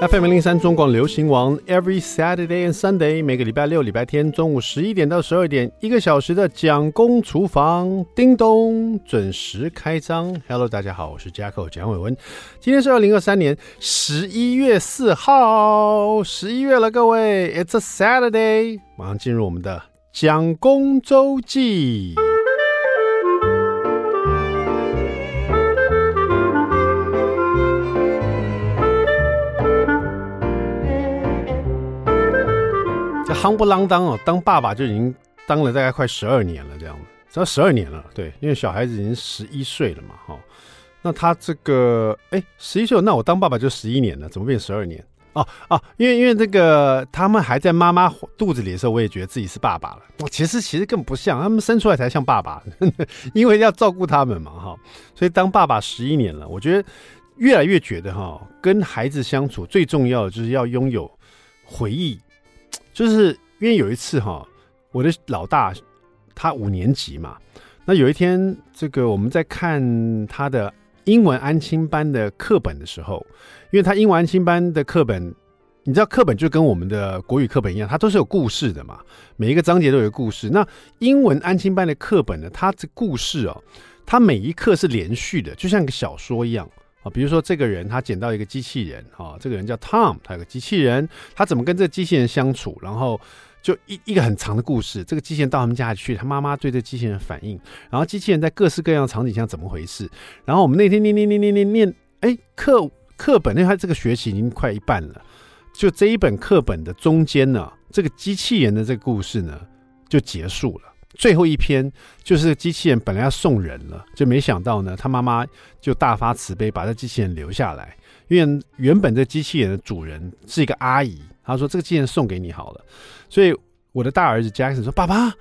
FM 零零三中广流行王，Every Saturday and Sunday，每个礼拜六、礼拜天中午十一点到十二点，一个小时的蒋公厨房，叮咚，准时开张。Hello，大家好，我是 jack 蒋伟文。今天是二零二三年十一月四号，十一月了，各位，It's a Saturday，马上进入我们的蒋公周记。夯不啷当哦，当爸爸就已经当了大概快十二年了，这样子，只要十二年了，对，因为小孩子已经十一岁了嘛，哈，那他这个，哎，十一岁，那我当爸爸就十一年了，怎么变十二年？哦哦，因为因为这个他们还在妈妈肚子里的时候，我也觉得自己是爸爸了。我其实其实更不像，他们生出来才像爸爸，因为要照顾他们嘛，哈，所以当爸爸十一年了，我觉得越来越觉得哈，跟孩子相处最重要的就是要拥有回忆。就是因为有一次哈，我的老大他五年级嘛，那有一天这个我们在看他的英文安亲班的课本的时候，因为他英文安亲班的课本，你知道课本就跟我们的国语课本一样，它都是有故事的嘛，每一个章节都有故事。那英文安亲班的课本呢，它的故事哦，它每一课是连续的，就像个小说一样。啊，比如说这个人他捡到一个机器人，哈，这个人叫 Tom，他有个机器人，他怎么跟这个机器人相处，然后就一一个很长的故事。这个机器人到他们家去，他妈妈对这机器人反应，然后机器人在各式各样的场景下怎么回事。然后我们那天念念念念念念，哎，课课本，因为他这个学期已经快一半了，就这一本课本的中间呢，这个机器人的这个故事呢就结束了。最后一篇就是机器人本来要送人了，就没想到呢，他妈妈就大发慈悲把这机器人留下来，因为原本这机器人的主人是一个阿姨，她说这个机器人送给你好了，所以我的大儿子 Jackson 说：“爸爸，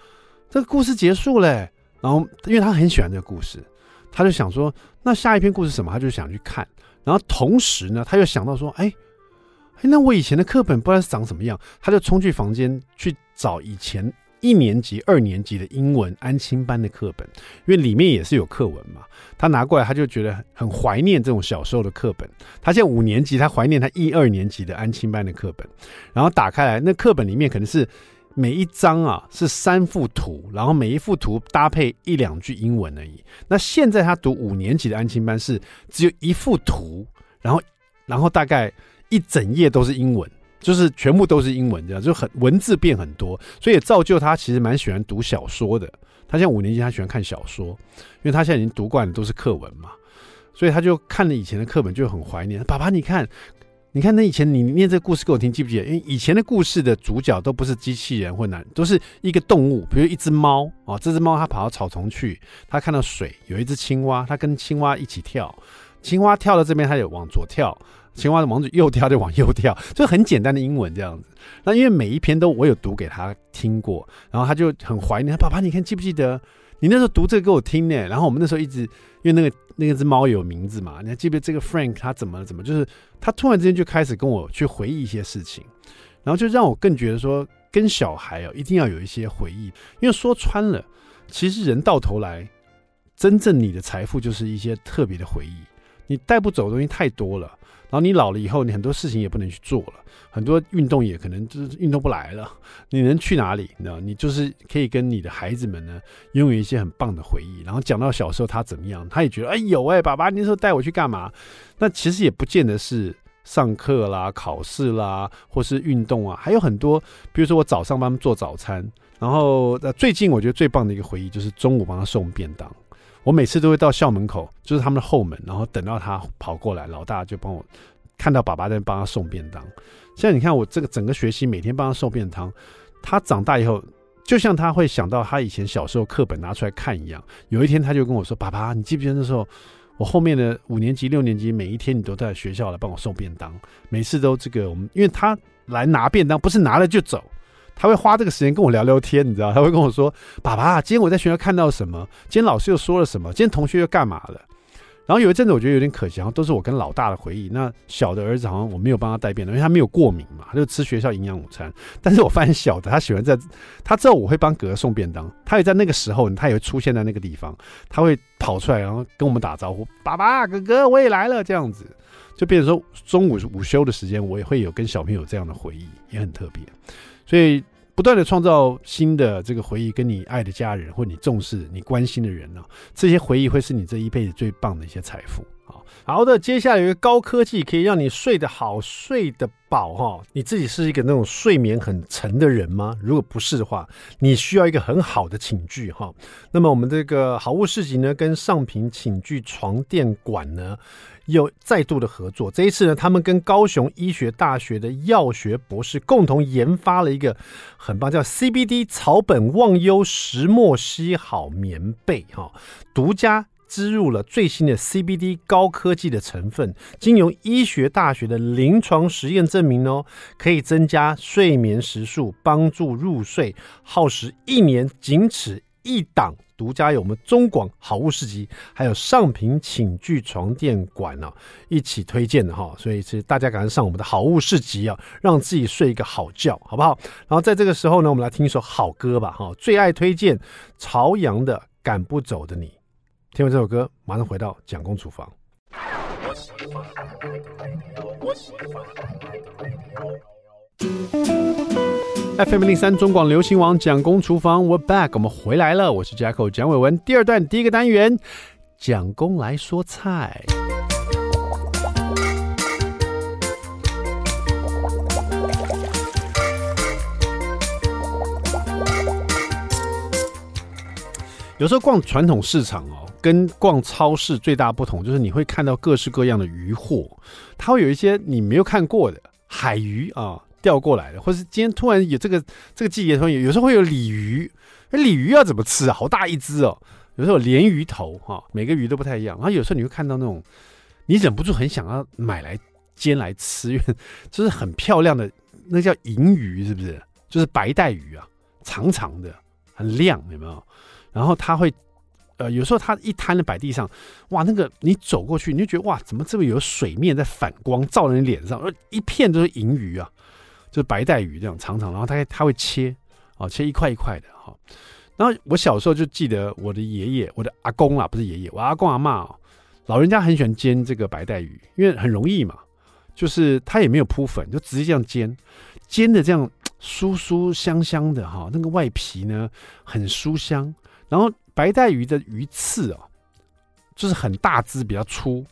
这个故事结束了。”然后因为他很喜欢这个故事，他就想说：“那下一篇故事什么？”他就想去看。然后同时呢，他又想到说：“哎，哎，那我以前的课本不知道是长什么样？”他就冲去房间去找以前。一年级、二年级的英文安亲班的课本，因为里面也是有课文嘛。他拿过来，他就觉得很怀念这种小时候的课本。他现在五年级，他怀念他一二年级的安亲班的课本。然后打开来，那课本里面可能是每一张啊是三幅图，然后每一幅图搭配一两句英文而已。那现在他读五年级的安亲班是只有一幅图，然后然后大概一整页都是英文。就是全部都是英文，这样就很文字变很多，所以也造就他其实蛮喜欢读小说的。他现在五年级，他喜欢看小说，因为他现在已经读惯了都是课文嘛，所以他就看了以前的课本，就很怀念。爸爸，你看，你看那以前你念这个故事给我听，记不记得？因为以前的故事的主角都不是机器人或男，都是一个动物，比如一只猫啊，这只猫它跑到草丛去，它看到水有一只青蛙，它跟青蛙一起跳，青蛙跳到这边，它也往左跳。青蛙的王子右跳就往右跳，就很简单的英文这样子。那因为每一篇都我有读给他听过，然后他就很怀念。爸爸，你看记不记得你那时候读这个给我听呢？然后我们那时候一直因为那个那个只猫有名字嘛，你还记不记得这个 Frank 他怎么怎么？就是他突然之间就开始跟我去回忆一些事情，然后就让我更觉得说跟小孩哦一定要有一些回忆，因为说穿了，其实人到头来真正你的财富就是一些特别的回忆，你带不走的东西太多了。然后你老了以后，你很多事情也不能去做了，很多运动也可能就是运动不来了。你能去哪里？你知道，你就是可以跟你的孩子们呢，拥有一些很棒的回忆。然后讲到小时候他怎么样，他也觉得哎有哎，爸爸，你那时候带我去干嘛？那其实也不见得是上课啦、考试啦，或是运动啊，还有很多。比如说我早上帮他们做早餐，然后最近我觉得最棒的一个回忆就是中午帮他送便当。我每次都会到校门口，就是他们的后门，然后等到他跑过来，老大就帮我看到爸爸在帮他送便当。现在你看我这个整个学期每天帮他送便当，他长大以后，就像他会想到他以前小时候课本拿出来看一样。有一天他就跟我说：“爸爸，你记不记得那时候我后面的五年级、六年级每一天你都在学校来帮我送便当，每次都这个我们，因为他来拿便当不是拿了就走。”他会花这个时间跟我聊聊天，你知道？他会跟我说：“爸爸，今天我在学校看到什么？今天老师又说了什么？今天同学又干嘛了？”然后有一阵子我觉得有点可惜，然后都是我跟老大的回忆。那小的儿子好像我没有帮他带便当，因为他没有过敏嘛，他就吃学校营养午餐。但是我发现小的他喜欢在，他知道我会帮哥哥送便当，他也在那个时候，他也会出现在那个地方，他会跑出来，然后跟我们打招呼：“爸爸，哥哥，我也来了。”这样子。就变成说中午午休的时间，我也会有跟小朋友这样的回忆，也很特别。所以不断的创造新的这个回忆，跟你爱的家人或你重视、你关心的人呢，这些回忆会是你这一辈子最棒的一些财富。好的，接下来有一个高科技可以让你睡得好、睡得饱哈。你自己是一个那种睡眠很沉的人吗？如果不是的话，你需要一个很好的寝具哈。那么我们这个好物市集呢，跟上品寝具床垫馆呢，又再度的合作。这一次呢，他们跟高雄医学大学的药学博士共同研发了一个很棒，叫 CBD 草本忘忧石墨烯好棉被哈，独家。植入了最新的 CBD 高科技的成分，经由医学大学的临床实验证明哦，可以增加睡眠时数，帮助入睡，耗时一年，仅此一档，独家有我们中广好物市集，还有上品寝具床垫馆、啊，一起推荐的哈，所以是大家赶快上我们的好物市集啊，让自己睡一个好觉，好不好？然后在这个时候呢，我们来听一首好歌吧，哈，最爱推荐朝阳的《赶不走的你》。听完这首歌，马上回到蒋公厨房。FM 零三中广流行网蒋公厨房，We're back，我们回来了。我是 Jacko 蒋伟文。第二段第一个单元，蒋公来说菜。有时候逛传统市场哦。跟逛超市最大不同就是你会看到各式各样的鱼货，它会有一些你没有看过的海鱼啊，钓过来的，或是今天突然有这个这个季节突然有，有时候会有鲤鱼，那鲤鱼要怎么吃啊？好大一只哦！有时候鲢鱼头哈，每个鱼都不太一样。然后有时候你会看到那种你忍不住很想要买来煎来吃，就是很漂亮的，那叫银鱼是不是？就是白带鱼啊，长长的，很亮，有没有？然后它会。呃，有时候它一摊的摆地上，哇，那个你走过去，你就觉得哇，怎么这么有水面在反光，照在你脸上，一片都是银鱼啊，就是白带鱼这样长长，然后它它会切啊，切一块一块的哈。然后我小时候就记得我的爷爷，我的阿公啊，不是爷爷，我阿公阿嬷，老人家很喜欢煎这个白带鱼，因为很容易嘛，就是他也没有铺粉，就直接这样煎，煎的这样酥酥香香的哈，那个外皮呢很酥香，然后。白带鱼的鱼刺哦，就是很大只，比较粗，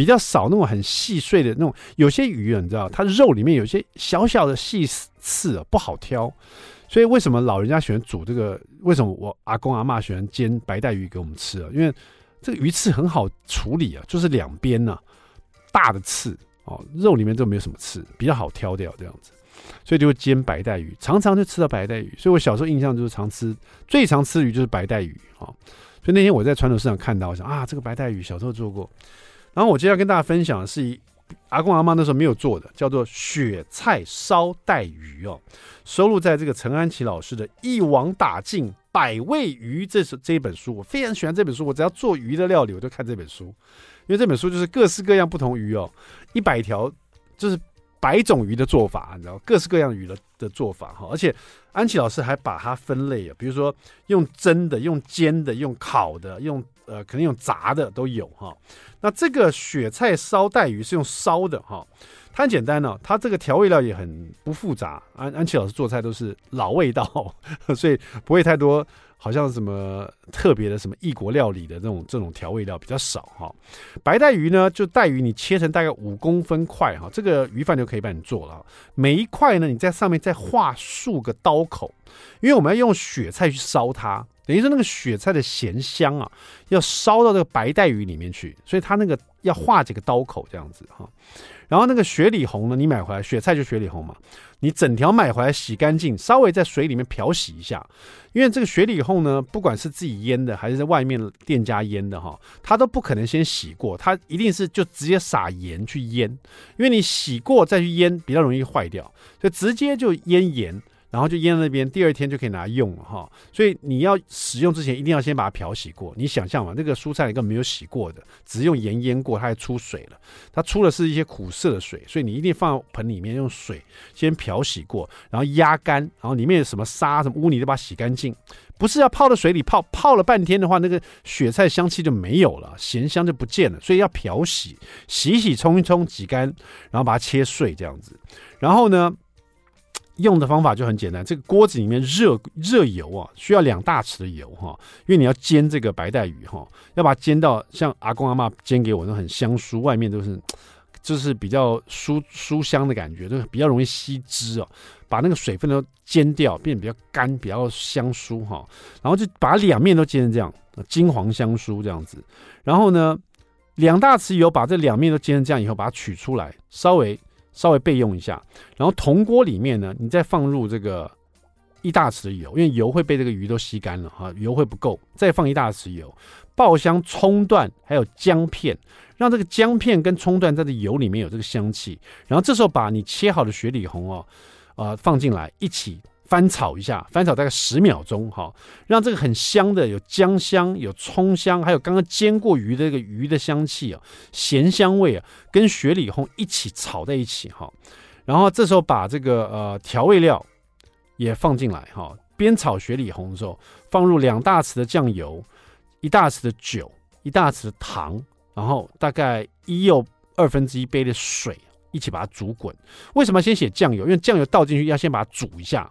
比较少那种很细碎的那种。有些鱼啊，你知道，它肉里面有些小小的细刺啊，不好挑。所以为什么老人家喜欢煮这个？为什么我阿公阿嬷喜欢煎白带鱼给我们吃啊？因为这个鱼刺很好处理啊，就是两边呢大的刺哦，肉里面都没有什么刺，比较好挑掉这样子。所以就会煎白带鱼，常常就吃到白带鱼。所以我小时候印象就是常吃，最常吃鱼就是白带鱼啊。所以那天我在传统市场看到，我想啊，这个白带鱼小时候做过。然后我今天要跟大家分享的是阿公阿妈那时候没有做的，叫做雪菜烧带鱼哦，收录在这个陈安琪老师的《一网打尽百味鱼》这是这一本书。我非常喜欢这本书，我只要做鱼的料理，我就看这本书，因为这本书就是各式各样不同鱼哦，一百条就是。百种鱼的做法，你知道，各式各样鱼的的做法哈，而且安琪老师还把它分类啊，比如说用蒸的、用煎的、用烤的、用呃，可能用炸的都有哈。那这个雪菜烧带鱼是用烧的哈，它很简单呢，它这个调味料也很不复杂。安安琪老师做菜都是老味道，所以不会太多。好像什么特别的什么异国料理的这种这种调味料比较少哈。白带鱼呢，就带鱼你切成大概五公分块哈，这个鱼饭就可以帮你做了。每一块呢，你在上面再画数个刀口，因为我们要用雪菜去烧它，等于说那个雪菜的咸香啊，要烧到这个白带鱼里面去，所以它那个要画几个刀口这样子哈。然后那个雪里红呢，你买回来雪菜就雪里红嘛。你整条买回来洗干净，稍微在水里面漂洗一下，因为这个雪里红呢，不管是自己腌的还是在外面店家腌的哈，它都不可能先洗过，它一定是就直接撒盐去腌，因为你洗过再去腌比较容易坏掉，所以直接就腌盐，然后就腌在那边，第二天就可以拿来用了哈。所以你要使用之前，一定要先把它漂洗过。你想象嘛，那个蔬菜一个没有洗过的，只用盐腌过，它还出水了。它出的是一些苦涩的水，所以你一定放到盆里面，用水先漂洗过，然后压干，然后里面有什么沙、什么污泥都把它洗干净。不是要泡到水里泡，泡了半天的话，那个雪菜香气就没有了，咸香就不见了。所以要漂洗，洗洗冲一冲，挤干，然后把它切碎这样子。然后呢，用的方法就很简单，这个锅子里面热热油啊，需要两大匙的油哈，因为你要煎这个白带鱼哈，要把它煎到像阿公阿嬷煎给我那很香酥，外面都是就是比较酥酥香的感觉，就是比较容易吸汁哦。把那个水分都煎掉，变得比较干，比较香酥哈。然后就把两面都煎成这样，金黄香酥这样子。然后呢，两大匙油把这两面都煎成这样以后，把它取出来，稍微稍微备用一下。然后铜锅里面呢，你再放入这个一大匙油，因为油会被这个鱼都吸干了哈，油会不够，再放一大匙油，爆香葱段还有姜片，让这个姜片跟葱段在这油里面有这个香气。然后这时候把你切好的雪里红哦。啊、呃，放进来一起翻炒一下，翻炒大概十秒钟，哈，让这个很香的有姜香、有葱香，还有刚刚煎过鱼的这个鱼的香气啊，咸香味啊，跟雪里红一起炒在一起，哈。然后这时候把这个呃调味料也放进来，哈，边炒雪里红的时候，放入两大匙的酱油，一大匙的酒，一大匙的糖，然后大概一又二分之一杯的水。一起把它煮滚。为什么先写酱油？因为酱油倒进去要先把它煮一下，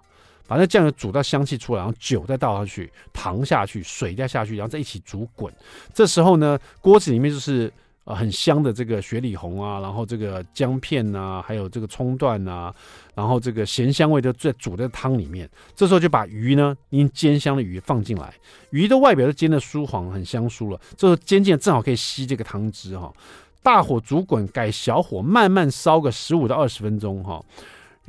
把那酱油煮到香气出来，然后酒再倒下去，糖下去，水再下去，然后再一起煮滚。这时候呢，锅子里面就是呃很香的这个雪里红啊，然后这个姜片啊，还有这个葱段啊，然后这个咸香味都在煮在汤里面。这时候就把鱼呢，您煎香的鱼放进来，鱼的外表都煎得酥黄，很香酥了。这时候煎煎正好可以吸这个汤汁哈。大火煮滚，改小火慢慢烧个十五到二十分钟哈，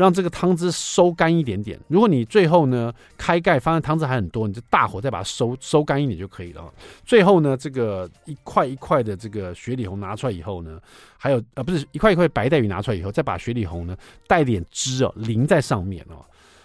让这个汤汁收干一点点。如果你最后呢开盖发现汤汁还很多，你就大火再把它收收干一点就可以了。最后呢，这个一块一块的这个雪里红拿出来以后呢，还有呃不是一块一块白带鱼拿出来以后，再把雪里红呢带点汁哦淋在上面哦，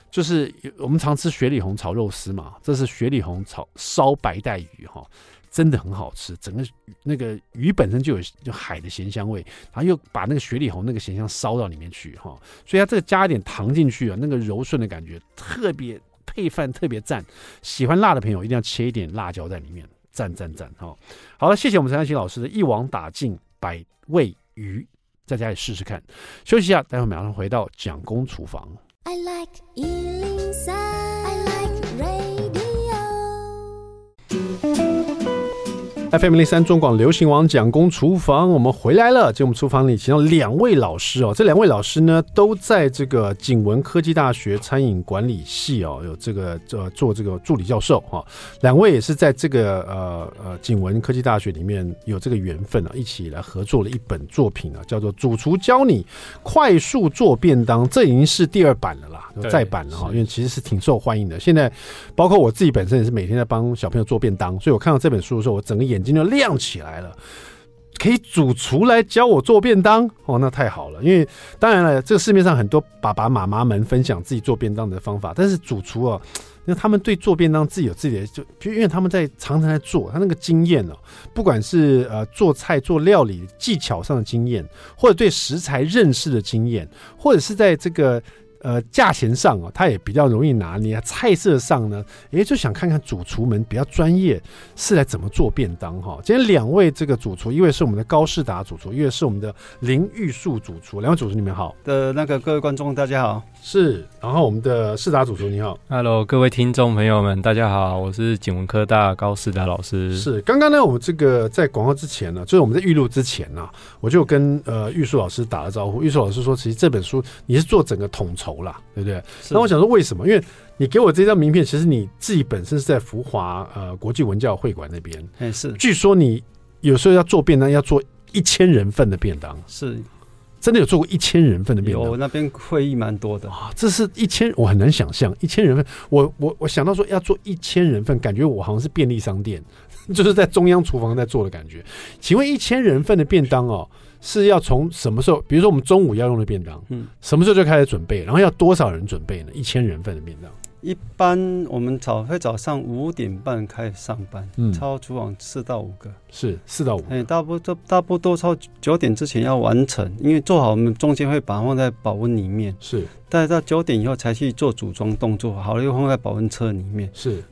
就是我们常吃雪里红炒肉丝嘛，这是雪里红炒烧白带鱼哈。真的很好吃，整个那个鱼本身就有就海的咸香味，然后又把那个雪里红那个咸香烧到里面去哈，所以它这个加一点糖进去啊，那个柔顺的感觉特别配饭特别赞。喜欢辣的朋友一定要切一点辣椒在里面，赞赞赞哈。好了，谢谢我们陈安琪老师的一网打尽百味鱼，在家里试试看。休息一下，待会马上回到蒋公厨房。I like FM 零三中广流行网蒋公厨房，我们回来了。就我们厨房里请到两位老师哦，这两位老师呢都在这个景文科技大学餐饮管理系哦，有这个呃做这个助理教授哈。两位也是在这个呃呃景文科技大学里面有这个缘分啊，一起来合作了一本作品啊，叫做《主厨教你快速做便当》，这已经是第二版了啦，再版了哈，因为其实是挺受欢迎的。现在包括我自己本身也是每天在帮小朋友做便当，所以我看到这本书的时候，我整个眼。已经就亮起来了，可以主厨来教我做便当哦，那太好了。因为当然了，这个市面上很多爸爸妈妈们分享自己做便当的方法，但是主厨哦，因为他们对做便当自己有自己的，就就因为他们在常常在做，他那个经验哦，不管是呃做菜做料理技巧上的经验，或者对食材认识的经验，或者是在这个。呃，价钱上啊，它也比较容易拿捏。菜色上呢，也就想看看主厨们比较专业是来怎么做便当哈。今天两位这个主厨，一位是我们的高世达主厨，一位是我们的林玉树主厨。两位主厨你们好。的那个各位观众大家好。是，然后我们的世达主厨你好。Hello，各位听众朋友们大家好，我是景文科大高世达老师。是，刚刚呢，我们这个在广告之前呢，就是我们在预录之前呢，我就跟呃玉树老师打了招呼。玉树老师说，其实这本书你是做整个统筹。啦，对不对？那我想说，为什么？因为你给我这张名片，其实你自己本身是在福华呃国际文教会馆那边。哎，是。据说你有时候要做便当，要做一千人份的便当，是真的有做过一千人份的便当？有，那边会议蛮多的啊。这是一千，我很难想象一千人份。我我我想到说要做一千人份，感觉我好像是便利商店，就是在中央厨房在做的感觉。请问一千人份的便当哦？是要从什么时候？比如说我们中午要用的便当，嗯，什么时候就开始准备？然后要多少人准备呢？一千人份的便当。一般我们早会早上五点半开始上班，嗯，超厨房四到五个，是四到五，哎，大部都大部都超九点之前要完成，因为做好我们中间会把它放在保温里面，是，但是到九点以后才去做组装动作，好了又放在保温车里面，是，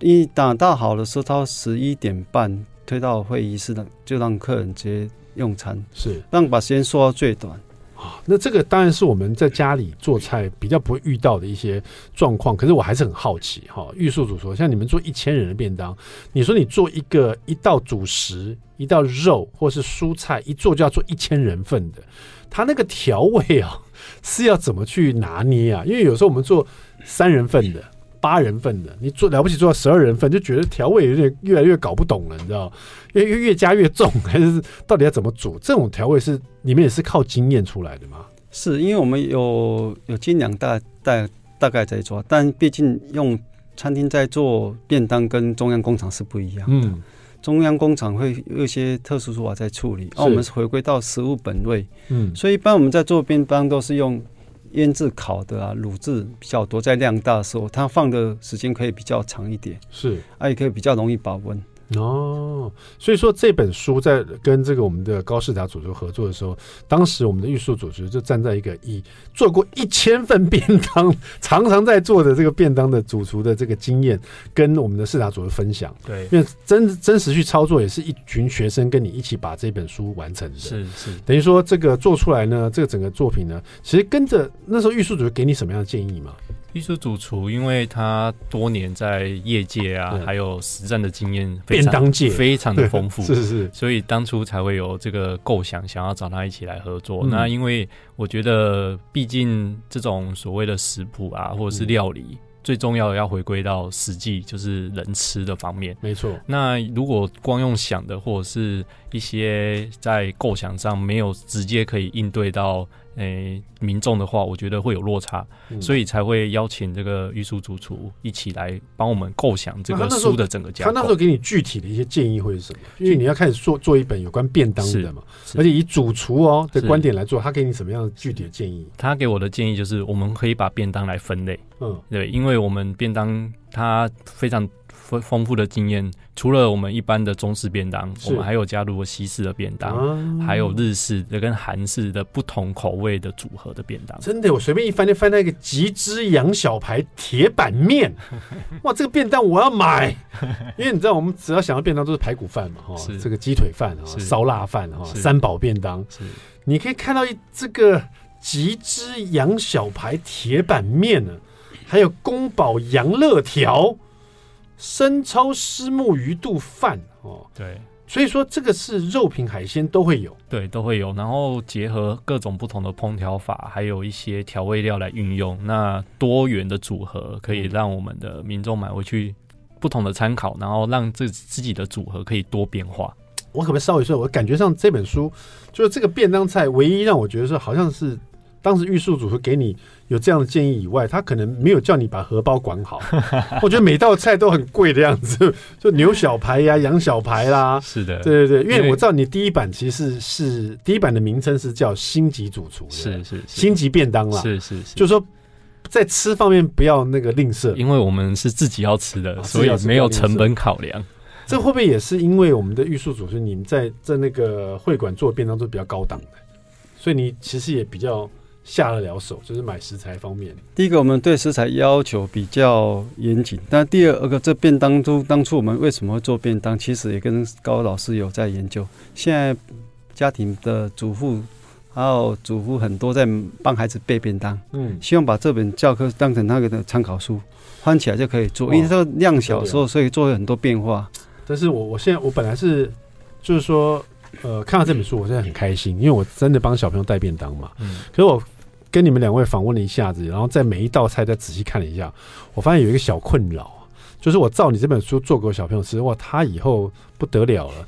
一打到好的时候，到十一点半推到会议室的，就让客人直接用餐，是，让把时间缩到最短。那这个当然是我们在家里做菜比较不会遇到的一些状况，可是我还是很好奇哈。玉树主说，像你们做一千人的便当，你说你做一个一道主食、一道肉或是蔬菜，一做就要做一千人份的，他那个调味啊是要怎么去拿捏啊？因为有时候我们做三人份的。八人份的，你做了不起做到十二人份，就觉得调味有点越来越搞不懂了，你知道？越越越加越重，还是到底要怎么煮？这种调味是你们也是靠经验出来的吗？是因为我们有有斤两大大大概在做，但毕竟用餐厅在做便当跟中央工厂是不一样的。嗯，中央工厂会有一些特殊做法在处理，而我们是回归到食物本味。嗯，所以一般我们在做便当都是用。腌制烤的啊，卤制比较多，在量大的时候，它放的时间可以比较长一点，是，啊，也可以比较容易保温。哦，所以说这本书在跟这个我们的高世达主厨合作的时候，当时我们的玉树主厨就站在一个以做过一千份便当，常常在做的这个便当的主厨的这个经验，跟我们的世达主厨分享。对，因为真真实去操作，也是一群学生跟你一起把这本书完成的。是是，等于说这个做出来呢，这个整个作品呢，其实跟着那时候玉树主厨给你什么样的建议吗？玉树主厨，因为他多年在业界啊，还有实战的经验，便当界非常的丰富，是是是，所以当初才会有这个构想，想要找他一起来合作。嗯、那因为我觉得，毕竟这种所谓的食谱啊，或者是料理。嗯最重要的要回归到实际，就是人吃的方面。没错。那如果光用想的，或者是一些在构想上没有直接可以应对到。诶、欸，民众的话，我觉得会有落差，嗯、所以才会邀请这个玉树主厨一起来帮我们构想这个书的整个架构。他那时候给你具体的一些建议会是什么？因为你要开始做做一本有关便当的嘛，而且以主厨哦的观点来做，他给你什么样的具体的建议？他给我的建议就是，我们可以把便当来分类。嗯，对，因为我们便当它非常。丰丰富的经验，除了我们一般的中式便当，我们还有加入了西式的便当，啊、还有日式的跟韩式的不同口味的组合的便当。真的，我随便一翻就翻到一个吉之羊小排铁板面，哇，这个便当我要买，因为你知道，我们只要想到便当都是排骨饭嘛，哈，是。这个鸡腿饭哈，烧腊饭哈，三宝便当。是，你可以看到一这个吉之羊小排铁板面呢，还有宫保羊肋条。生抽虱目鱼肚饭哦，对，所以说这个是肉品海鲜都会有，对，都会有，然后结合各种不同的烹调法，还有一些调味料来运用，那多元的组合可以让我们的民众买回去不同的参考，然后让自自己的组合可以多变化。我可不可以稍微说，我感觉上这本书就是这个便当菜，唯一让我觉得说好像是。当时玉树主厨给你有这样的建议以外，他可能没有叫你把荷包管好。我觉得每道菜都很贵的样子，就牛小排呀、啊、羊小排啦。是的，对对对，因为我知道你第一版其实是是第一版的名称是叫星级主厨，是是，是星级便当啦。是是是，就是说在吃方面不要那个吝啬，因为我们是自己要吃的，啊、所以没有成本考量。这会不会也是因为我们的玉树主厨，你们在在那个会馆做便当都比较高档的，所以你其实也比较。下得了手，就是买食材方面。第一个，我们对食材要求比较严谨。但第二个，这便当初当初我们为什么会做便当，其实也跟高老师有在研究。现在家庭的主妇还有主妇很多在帮孩子备便当，嗯，希望把这本教科当成那个的参考书，翻起来就可以做。因为这个量小时候，所以做很多变化。但是我我现在我本来是就是说。呃，看到这本书，我现在很开心，因为我真的帮小朋友带便当嘛。嗯。可是我跟你们两位访问了一下子，然后在每一道菜再仔细看了一下，我发现有一个小困扰，就是我照你这本书做给我小朋友吃，哇，他以后不得了了，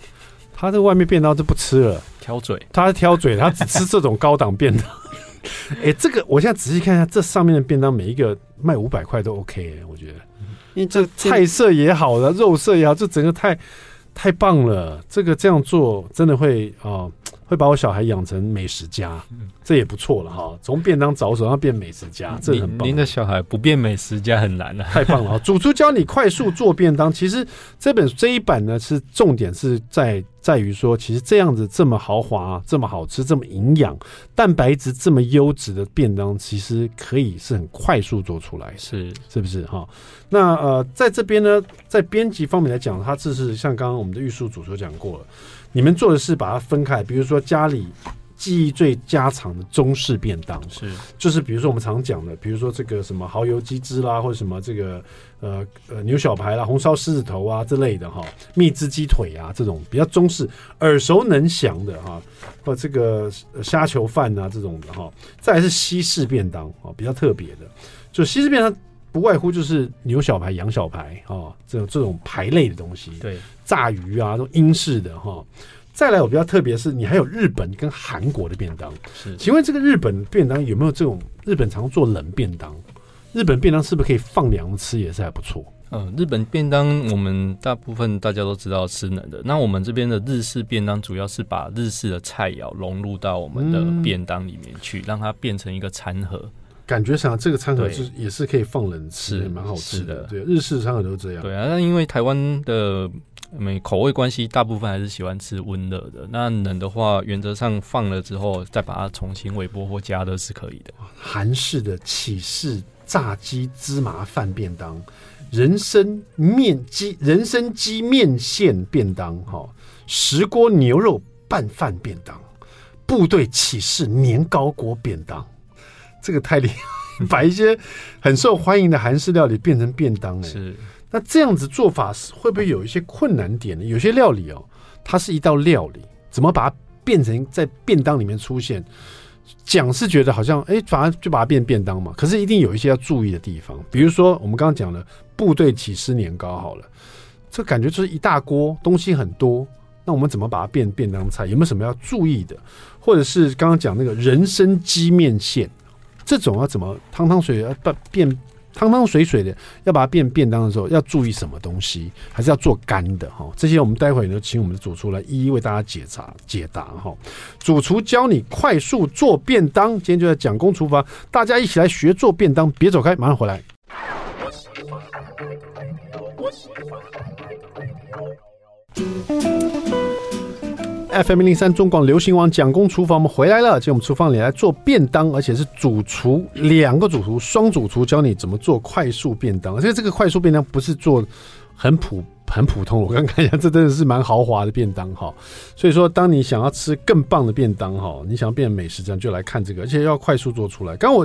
他在外面便当就不吃了，挑嘴，他挑嘴，他只吃这种高档便当。哎、欸，这个我现在仔细看一下，这上面的便当每一个卖五百块都 OK，、欸、我觉得，因为这菜色也好了，肉色也好，这整个太。太棒了，这个这样做真的会啊、呃，会把我小孩养成美食家，这也不错了哈。从便当着手，要变美食家，这很棒。您的小孩不变美食家很难了，太棒了！主厨教你快速做便当，其实这本这一版呢，是重点是在在于说，其实这样子这么豪华、这么好吃、这么营养、蛋白质这么优质的便当，其实可以是很快速做出来，是是不是哈？那呃，在这边呢，在编辑方面来讲，它这是像刚刚我们的玉树主厨讲过了。你们做的是把它分开，比如说家里记忆最家常的中式便当，是。就是比如说我们常讲的，比如说这个什么蚝油鸡汁啦，或者什么这个呃呃牛小排啦、红烧狮子头啊之类的哈，蜜汁鸡腿啊这种比较中式耳熟能详的哈，或这个虾球饭啊这种的哈，再来是西式便当啊，比较特别的，就西式便当不外乎就是牛小排、羊小排哦这种这种排类的东西，对。炸鱼啊，都英式的哈。再来，我比较特别是，你还有日本跟韩国的便当。是，请问这个日本便当有没有这种日本常做冷便当？日本便当是不是可以放凉吃，也是还不错？嗯，日本便当我们大部分大家都知道吃冷的。那我们这边的日式便当主要是把日式的菜肴融入到我们的便当里面去，嗯、让它变成一个餐盒。感觉上这个餐盒是也是可以放冷吃，蛮好吃的。对，日式餐盒都是这样。对啊，那因为台湾的。没口味关系，大部分还是喜欢吃温热的。那冷的话，原则上放了之后，再把它重新微波或加热是可以的。韩式的起司炸鸡芝麻饭便当，人参面鸡人参鸡面线便当，哈，石锅牛肉拌饭便当，部队起司年糕锅便当，这个太厉害，把一些很受欢迎的韩式料理变成便当，哎，是。那这样子做法是会不会有一些困难点呢？有些料理哦，它是一道料理，怎么把它变成在便当里面出现？讲是觉得好像哎，反正就把它变便当嘛。可是一定有一些要注意的地方，比如说我们刚刚讲的部队起司年糕好了，这感觉就是一大锅东西很多，那我们怎么把它变便当菜？有没有什么要注意的？或者是刚刚讲那个人参鸡面线，这种要怎么汤汤水要变？汤汤水水的，要把它变便当的时候，要注意什么东西？还是要做干的哈？这些我们待会呢，请我们的主厨来一一为大家解答解答哈。主厨教你快速做便当，今天就在蒋公厨房，大家一起来学做便当，别走开，马上回来。FM 零零三中广流行网蒋公厨房，我们回来了。今天我们厨房里来做便当，而且是主厨两个主厨双主厨教你怎么做快速便当。而且这个快速便当不是做很普很普通，我刚看一下，这真的是蛮豪华的便当哈。所以说，当你想要吃更棒的便当哈，你想要变美食，这样就来看这个，而且要快速做出来。刚我。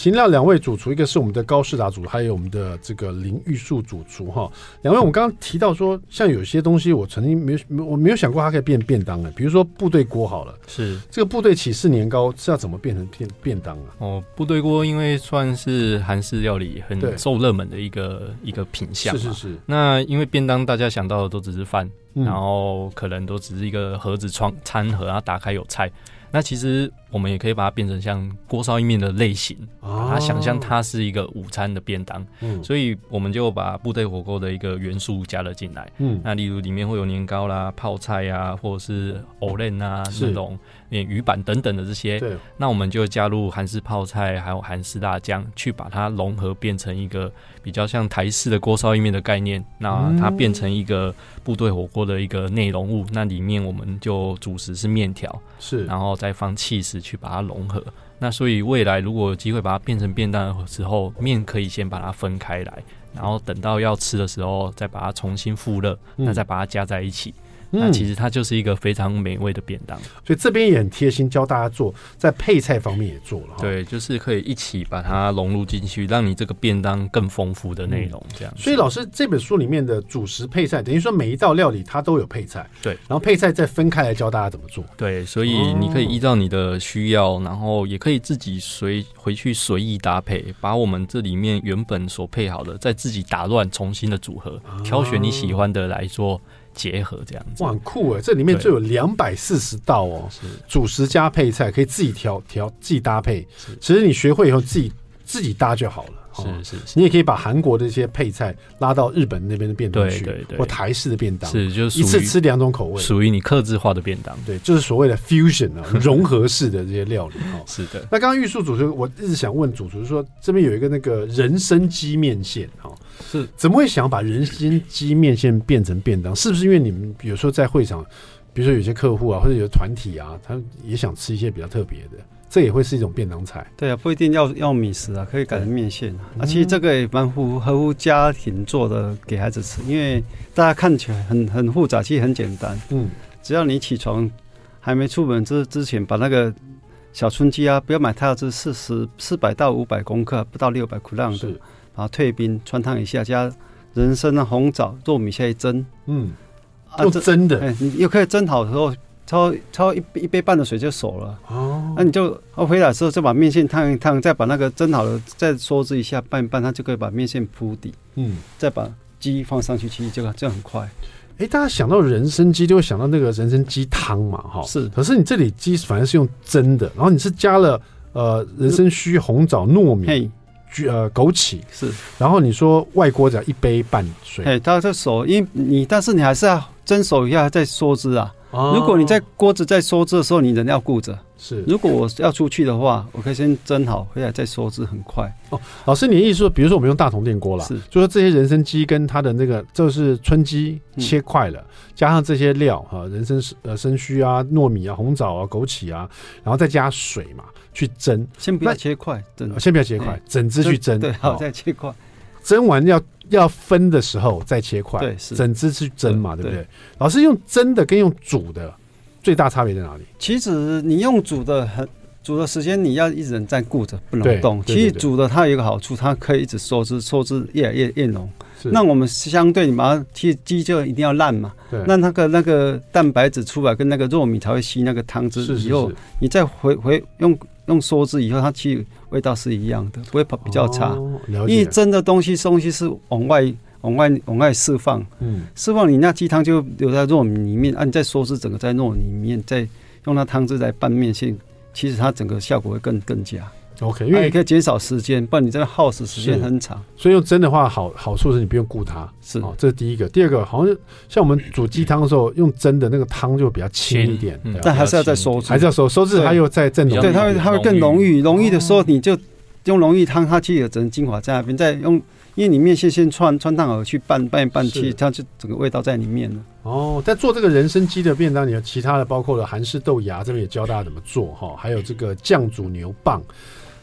请到两位主厨，一个是我们的高世达主厨，还有我们的这个林玉树主厨哈。两位，我们刚刚提到说，像有些东西我曾经没有，我没有想过它可以变便当的，比如说部队锅好了，是这个部队起士年糕是要怎么变成便便当啊？哦，部队锅因为算是韩式料理很受热门的一个一个品相，是是是。那因为便当大家想到的都只是饭，嗯，然后可能都只是一个盒子装餐盒，然后打开有菜。那其实我们也可以把它变成像锅烧意面的类型，把它想象它是一个午餐的便当。嗯，所以我们就把部队火锅的一个元素加了进来。嗯，那例如里面会有年糕啦、泡菜啊，或者是藕链啊这种。连鱼板等等的这些，对，那我们就加入韩式泡菜，还有韩式辣酱，去把它融合，变成一个比较像台式的锅烧意面的概念。那它变成一个部队火锅的一个内容物。那里面我们就主食是面条，是，然后再放起司去把它融合。那所以未来如果有机会把它变成便当的时候，面可以先把它分开来，然后等到要吃的时候再把它重新复热，那再把它加在一起。那其实它就是一个非常美味的便当，嗯、所以这边也很贴心，教大家做，在配菜方面也做了。对，就是可以一起把它融入进去，让你这个便当更丰富的内容。这样、嗯，所以老师这本书里面的主食配菜，等于说每一道料理它都有配菜。对，然后配菜再分开来教大家怎么做。对，所以你可以依照你的需要，然后也可以自己随回去随意搭配，把我们这里面原本所配好的，再自己打乱重新的组合，挑选你喜欢的来做。结合这样子，哇，很酷哎！这里面就有两百四十道哦，主食加配菜，可以自己调调自己搭配。其实你学会以后，自己自己搭就好了。是是，你也可以把韩国的一些配菜拉到日本那边的便当去，对对对，或台式的便当，是就是一次吃两种口味，属于你克制化的便当。对，就是所谓的 fusion 啊，融合式的这些料理哈。是的。那刚刚玉树主厨，我一直想问主厨说，这边有一个那个人参鸡面线哈，是怎么会想把人参鸡面线变成便当？是不是因为你们有时候在会场，比如说有些客户啊，或者有团体啊，他也想吃一些比较特别的？这也会是一种便当菜，对啊，不一定要要米食啊，可以改成面线啊。啊，其实这个也蛮符合乎家庭做的给孩子吃，因为大家看起来很很复杂，其实很简单。嗯，只要你起床还没出门之之前，把那个小春鸡啊，不要买太大只，四十四百到五百公克，不到六百克量的，把它退冰穿烫一下，加人参啊、红枣、糯米下去蒸。嗯，用蒸的，哎，你又可以蒸好之后。焯焯一一杯半的水就熟了哦，那你就回来的时候就把面线烫一烫，再把那个蒸好了再收汁一下拌一拌，它就可以把面线铺底，嗯，再把鸡放上去，其实这个这样很快。哎、欸，大家想到人参鸡就会想到那个人参鸡汤嘛，哈，是。可是你这里鸡反而是用蒸的，然后你是加了呃人参须、红枣、糯米、嘿呃枸杞，是。然后你说外锅只要一杯半水，哎，它这手，因为你但是你还是要蒸熟一下再收汁啊。如果你在锅子在收汁的时候，你人要顾着。是，如果我要出去的话，我可以先蒸好，回来再收汁，很快。哦，老师，你的意思说，比如说我们用大同电锅了，是，就说这些人参鸡跟它的那个，就是春鸡切块了，嗯、加上这些料哈，人参呃参须啊、糯米啊、红枣啊、枸杞啊，然后再加水嘛，去蒸。先不要切块，蒸。先不要切块，整只去蒸。对，好，再切块。蒸完要。要分的时候再切块，对，是整只去蒸嘛，对，不对？老师用蒸的跟用煮的最大差别在哪里？其实你用煮的很煮的时间，你要一直人在顾着，不能动。其实煮的它有一个好处，它可以一直收汁，收汁越来越越浓。那我们相对你把它其实鸡就一定要烂嘛，对，那那个那个蛋白质出来跟那个糯米才会吸那个汤汁，以后你再回回用。用梭子以后，它其实味道是一样的，不会跑比较差。哦、因为蒸的东西，东西是往外、往外、往外释放。嗯，释放你那鸡汤就留在糯米里面，啊，你再梭子，整个在糯米里面，再用那汤汁来拌面线，其实它整个效果会更更佳。OK，因为也可以减少时间，不然你这个耗时时间很长。所以用蒸的话，好好处是你不用顾它，是哦，这是第一个。第二个，好像像我们煮鸡汤的时候，用蒸的那个汤就比较清一点，嗯、但还是要再收汁，还是要收收汁，它又再再浓，对，它会它会更浓郁。浓郁的时候，你就用浓郁汤，它其实有整个精华在那边。再用，因为你面线先穿穿烫好去拌拌一拌，其实它就整个味道在里面了。哦，在做这个人参鸡的便当，你有其他的包括了韩式豆芽，这边也教大家怎么做哈，还有这个酱煮牛蒡。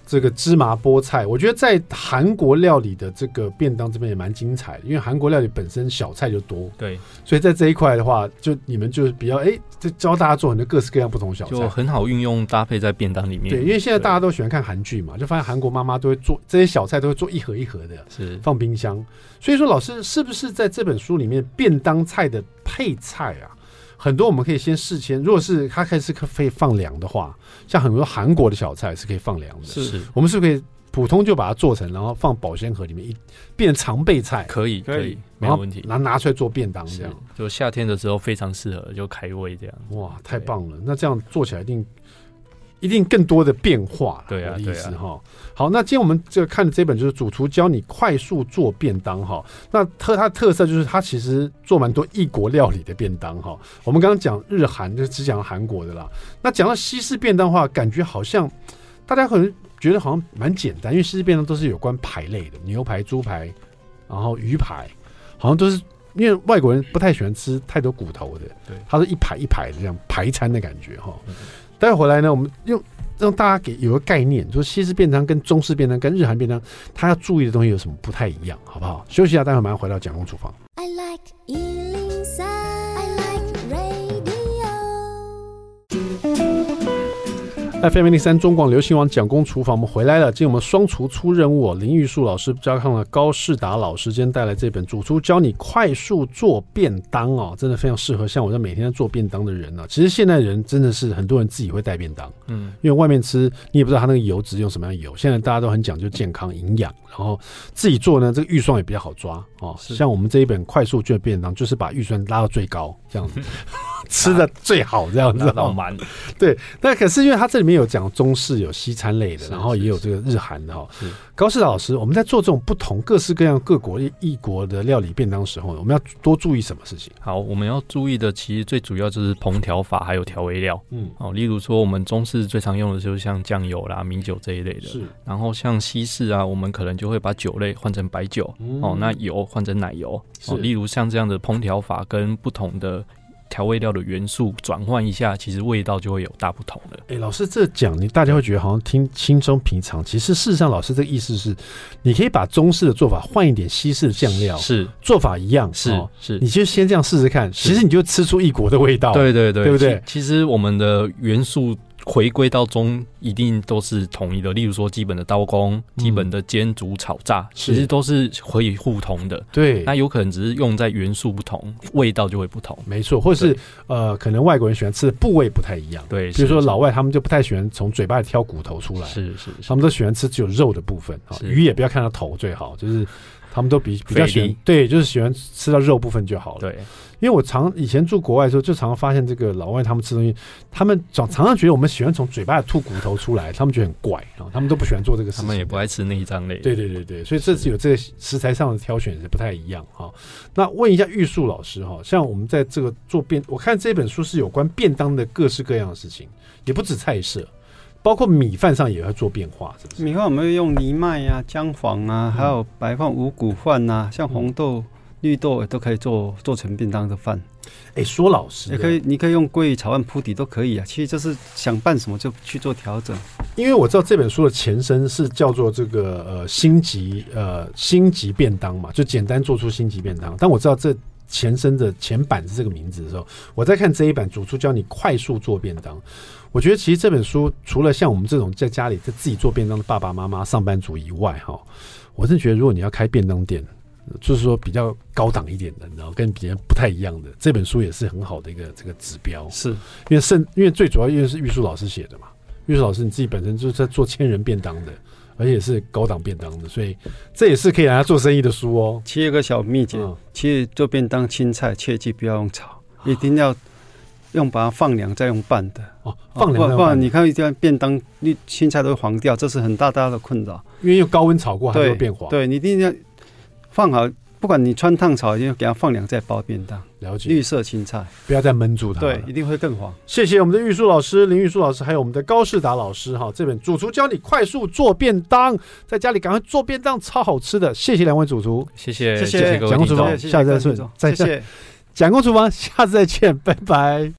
这个芝麻菠菜，我觉得在韩国料理的这个便当这边也蛮精彩的，因为韩国料理本身小菜就多，对，所以在这一块的话，就你们就是比较哎，就教大家做很多各式各样不同小菜，就很好运用搭配在便当里面。对，因为现在大家都喜欢看韩剧嘛，就发现韩国妈妈都会做这些小菜，都会做一盒一盒的，是放冰箱。所以说，老师是不是在这本书里面便当菜的配菜啊？很多我们可以先事先，如果是它开始可以放凉的话，像很多韩国的小菜是可以放凉的。是，我们是不是可以普通就把它做成，然后放保鲜盒里面一变常备菜？可以，可以，没有问题。拿拿出来做便当这样，就夏天的时候非常适合，就开胃这样。哇，太棒了！那这样做起来一定。一定更多的变化，对啊，意思哈。好，那今天我们这个看的这本就是主厨教你快速做便当哈。那特它的特色就是它其实做蛮多异国料理的便当哈。我们刚刚讲日韩就只讲韩国的啦。那讲到西式便当的话，感觉好像大家可能觉得好像蛮简单，因为西式便当都是有关排类的，牛排、猪排，然后鱼排，好像都是因为外国人不太喜欢吃太多骨头的，对，它是一排一排的这样排餐的感觉哈。待会回来呢，我们用让大家给有个概念，说西式便当跟中式便当跟日韩便当，它要注意的东西有什么不太一样，好不好？休息一下，待会马上回到蒋公厨房。I like FM 零零三中广流行网蒋公厨房，我们回来了。今天我们双厨出任务，林玉树老师加上了高世达老师，今天带来这本主厨教你快速做便当哦，真的非常适合像我这每天在做便当的人呢、啊。其实现在人真的是很多人自己会带便当，嗯，因为外面吃你也不知道他那个油脂用什么样的油。现在大家都很讲究健康营养，然后自己做呢，这个预算也比较好抓哦。像我们这一本快速做便当，就是把预算拉到最高，这样子 吃的最好这样子，浪漫。对，那可是因为它这里面有讲中式有西餐类的，然后也有这个日韩的哈。高士老师，我们在做这种不同各式各样各国异国的料理便当时候，我们要多注意什么事情？好，我们要注意的其实最主要就是烹调法还有调味料。嗯，哦，例如说我们中式最常用的就是像酱油啦、米酒这一类的。是。然后像西式啊，我们可能就会把酒类换成白酒，嗯、哦，那油换成奶油。哦，例如像这样的烹调法跟不同的。调味料的元素转换一下，其实味道就会有大不同了。哎、欸，老师这讲你大家会觉得好像听轻松平常，其实事实上老师这个意思是，你可以把中式的做法换一点西式的酱料，是做法一样，是是，你就先这样试试看，其实你就吃出异国的味道，对对对，对不对？其实我们的元素。回归到中一定都是统一的，例如说基本的刀工、嗯、基本的煎煮炒炸，其实都是可以互通的。对，那有可能只是用在元素不同，味道就会不同。没错，或者是呃，可能外国人喜欢吃的部位不太一样。对，比如说老外他们就不太喜欢从嘴巴里挑骨头出来，是是，是，他们都喜欢吃只有肉的部分。鱼也不要看到头最好，就是他们都比比较喜欢，对，就是喜欢吃到肉部分就好了。对。因为我常以前住国外的时候，就常常发现这个老外他们吃东西，他们常常常觉得我们喜欢从嘴巴里吐骨头出来，他们觉得很怪啊，他们都不喜欢做这个事情。他们也不爱吃内脏类。对对对对，所以这次有这个食材上的挑选是不太一样哈。那问一下玉树老师哈，像我们在这个做便，我看这本书是有关便当的各式各样的事情，也不止菜色，包括米饭上也要做变化，是不是？米饭我们会用藜麦啊、姜黄啊，还有白饭、五谷饭呐，像红豆。绿豆都可以做做成便当的饭，哎、欸，说老实，也可以，你可以用鲑鱼炒饭铺底都可以啊。其实就是想拌什么就去做调整。因为我知道这本书的前身是叫做这个呃星级呃星级便当嘛，就简单做出星级便当。但我知道这前身的前版是这个名字的时候，我在看这一版主厨教你快速做便当。我觉得其实这本书除了像我们这种在家里在自己做便当的爸爸妈妈上班族以外，哈，我是觉得如果你要开便当店。就是说比较高档一点的，然后跟别人不太一样的这本书也是很好的一个这个指标，是因为甚因为最主要因为是玉树老师写的嘛，玉树老师你自己本身就是在做千人便当的，而且是高档便当的，所以这也是可以拿来做生意的书哦。其实有个小秘诀，嗯、其实做便当青菜切记不要用炒，一定要用把它放凉再用拌的哦，放凉不然你看一家便当你青菜都会黄掉，这是很大大的困扰，因为用高温炒过还会变黄，对，你一定要。放好，不管你穿烫炒，一定要给它放凉再包便当。了解，绿色青菜不要再闷住它，对，一定会更黄。谢谢我们的玉树老师林玉树老师，还有我们的高世达老师哈。这本主厨教你快速做便当，在家里赶快做便当，超好吃的。谢谢两位主厨，谢谢谢谢。蒋公厨房，下次再见，再见。蒋公厨房，下次再见，拜拜。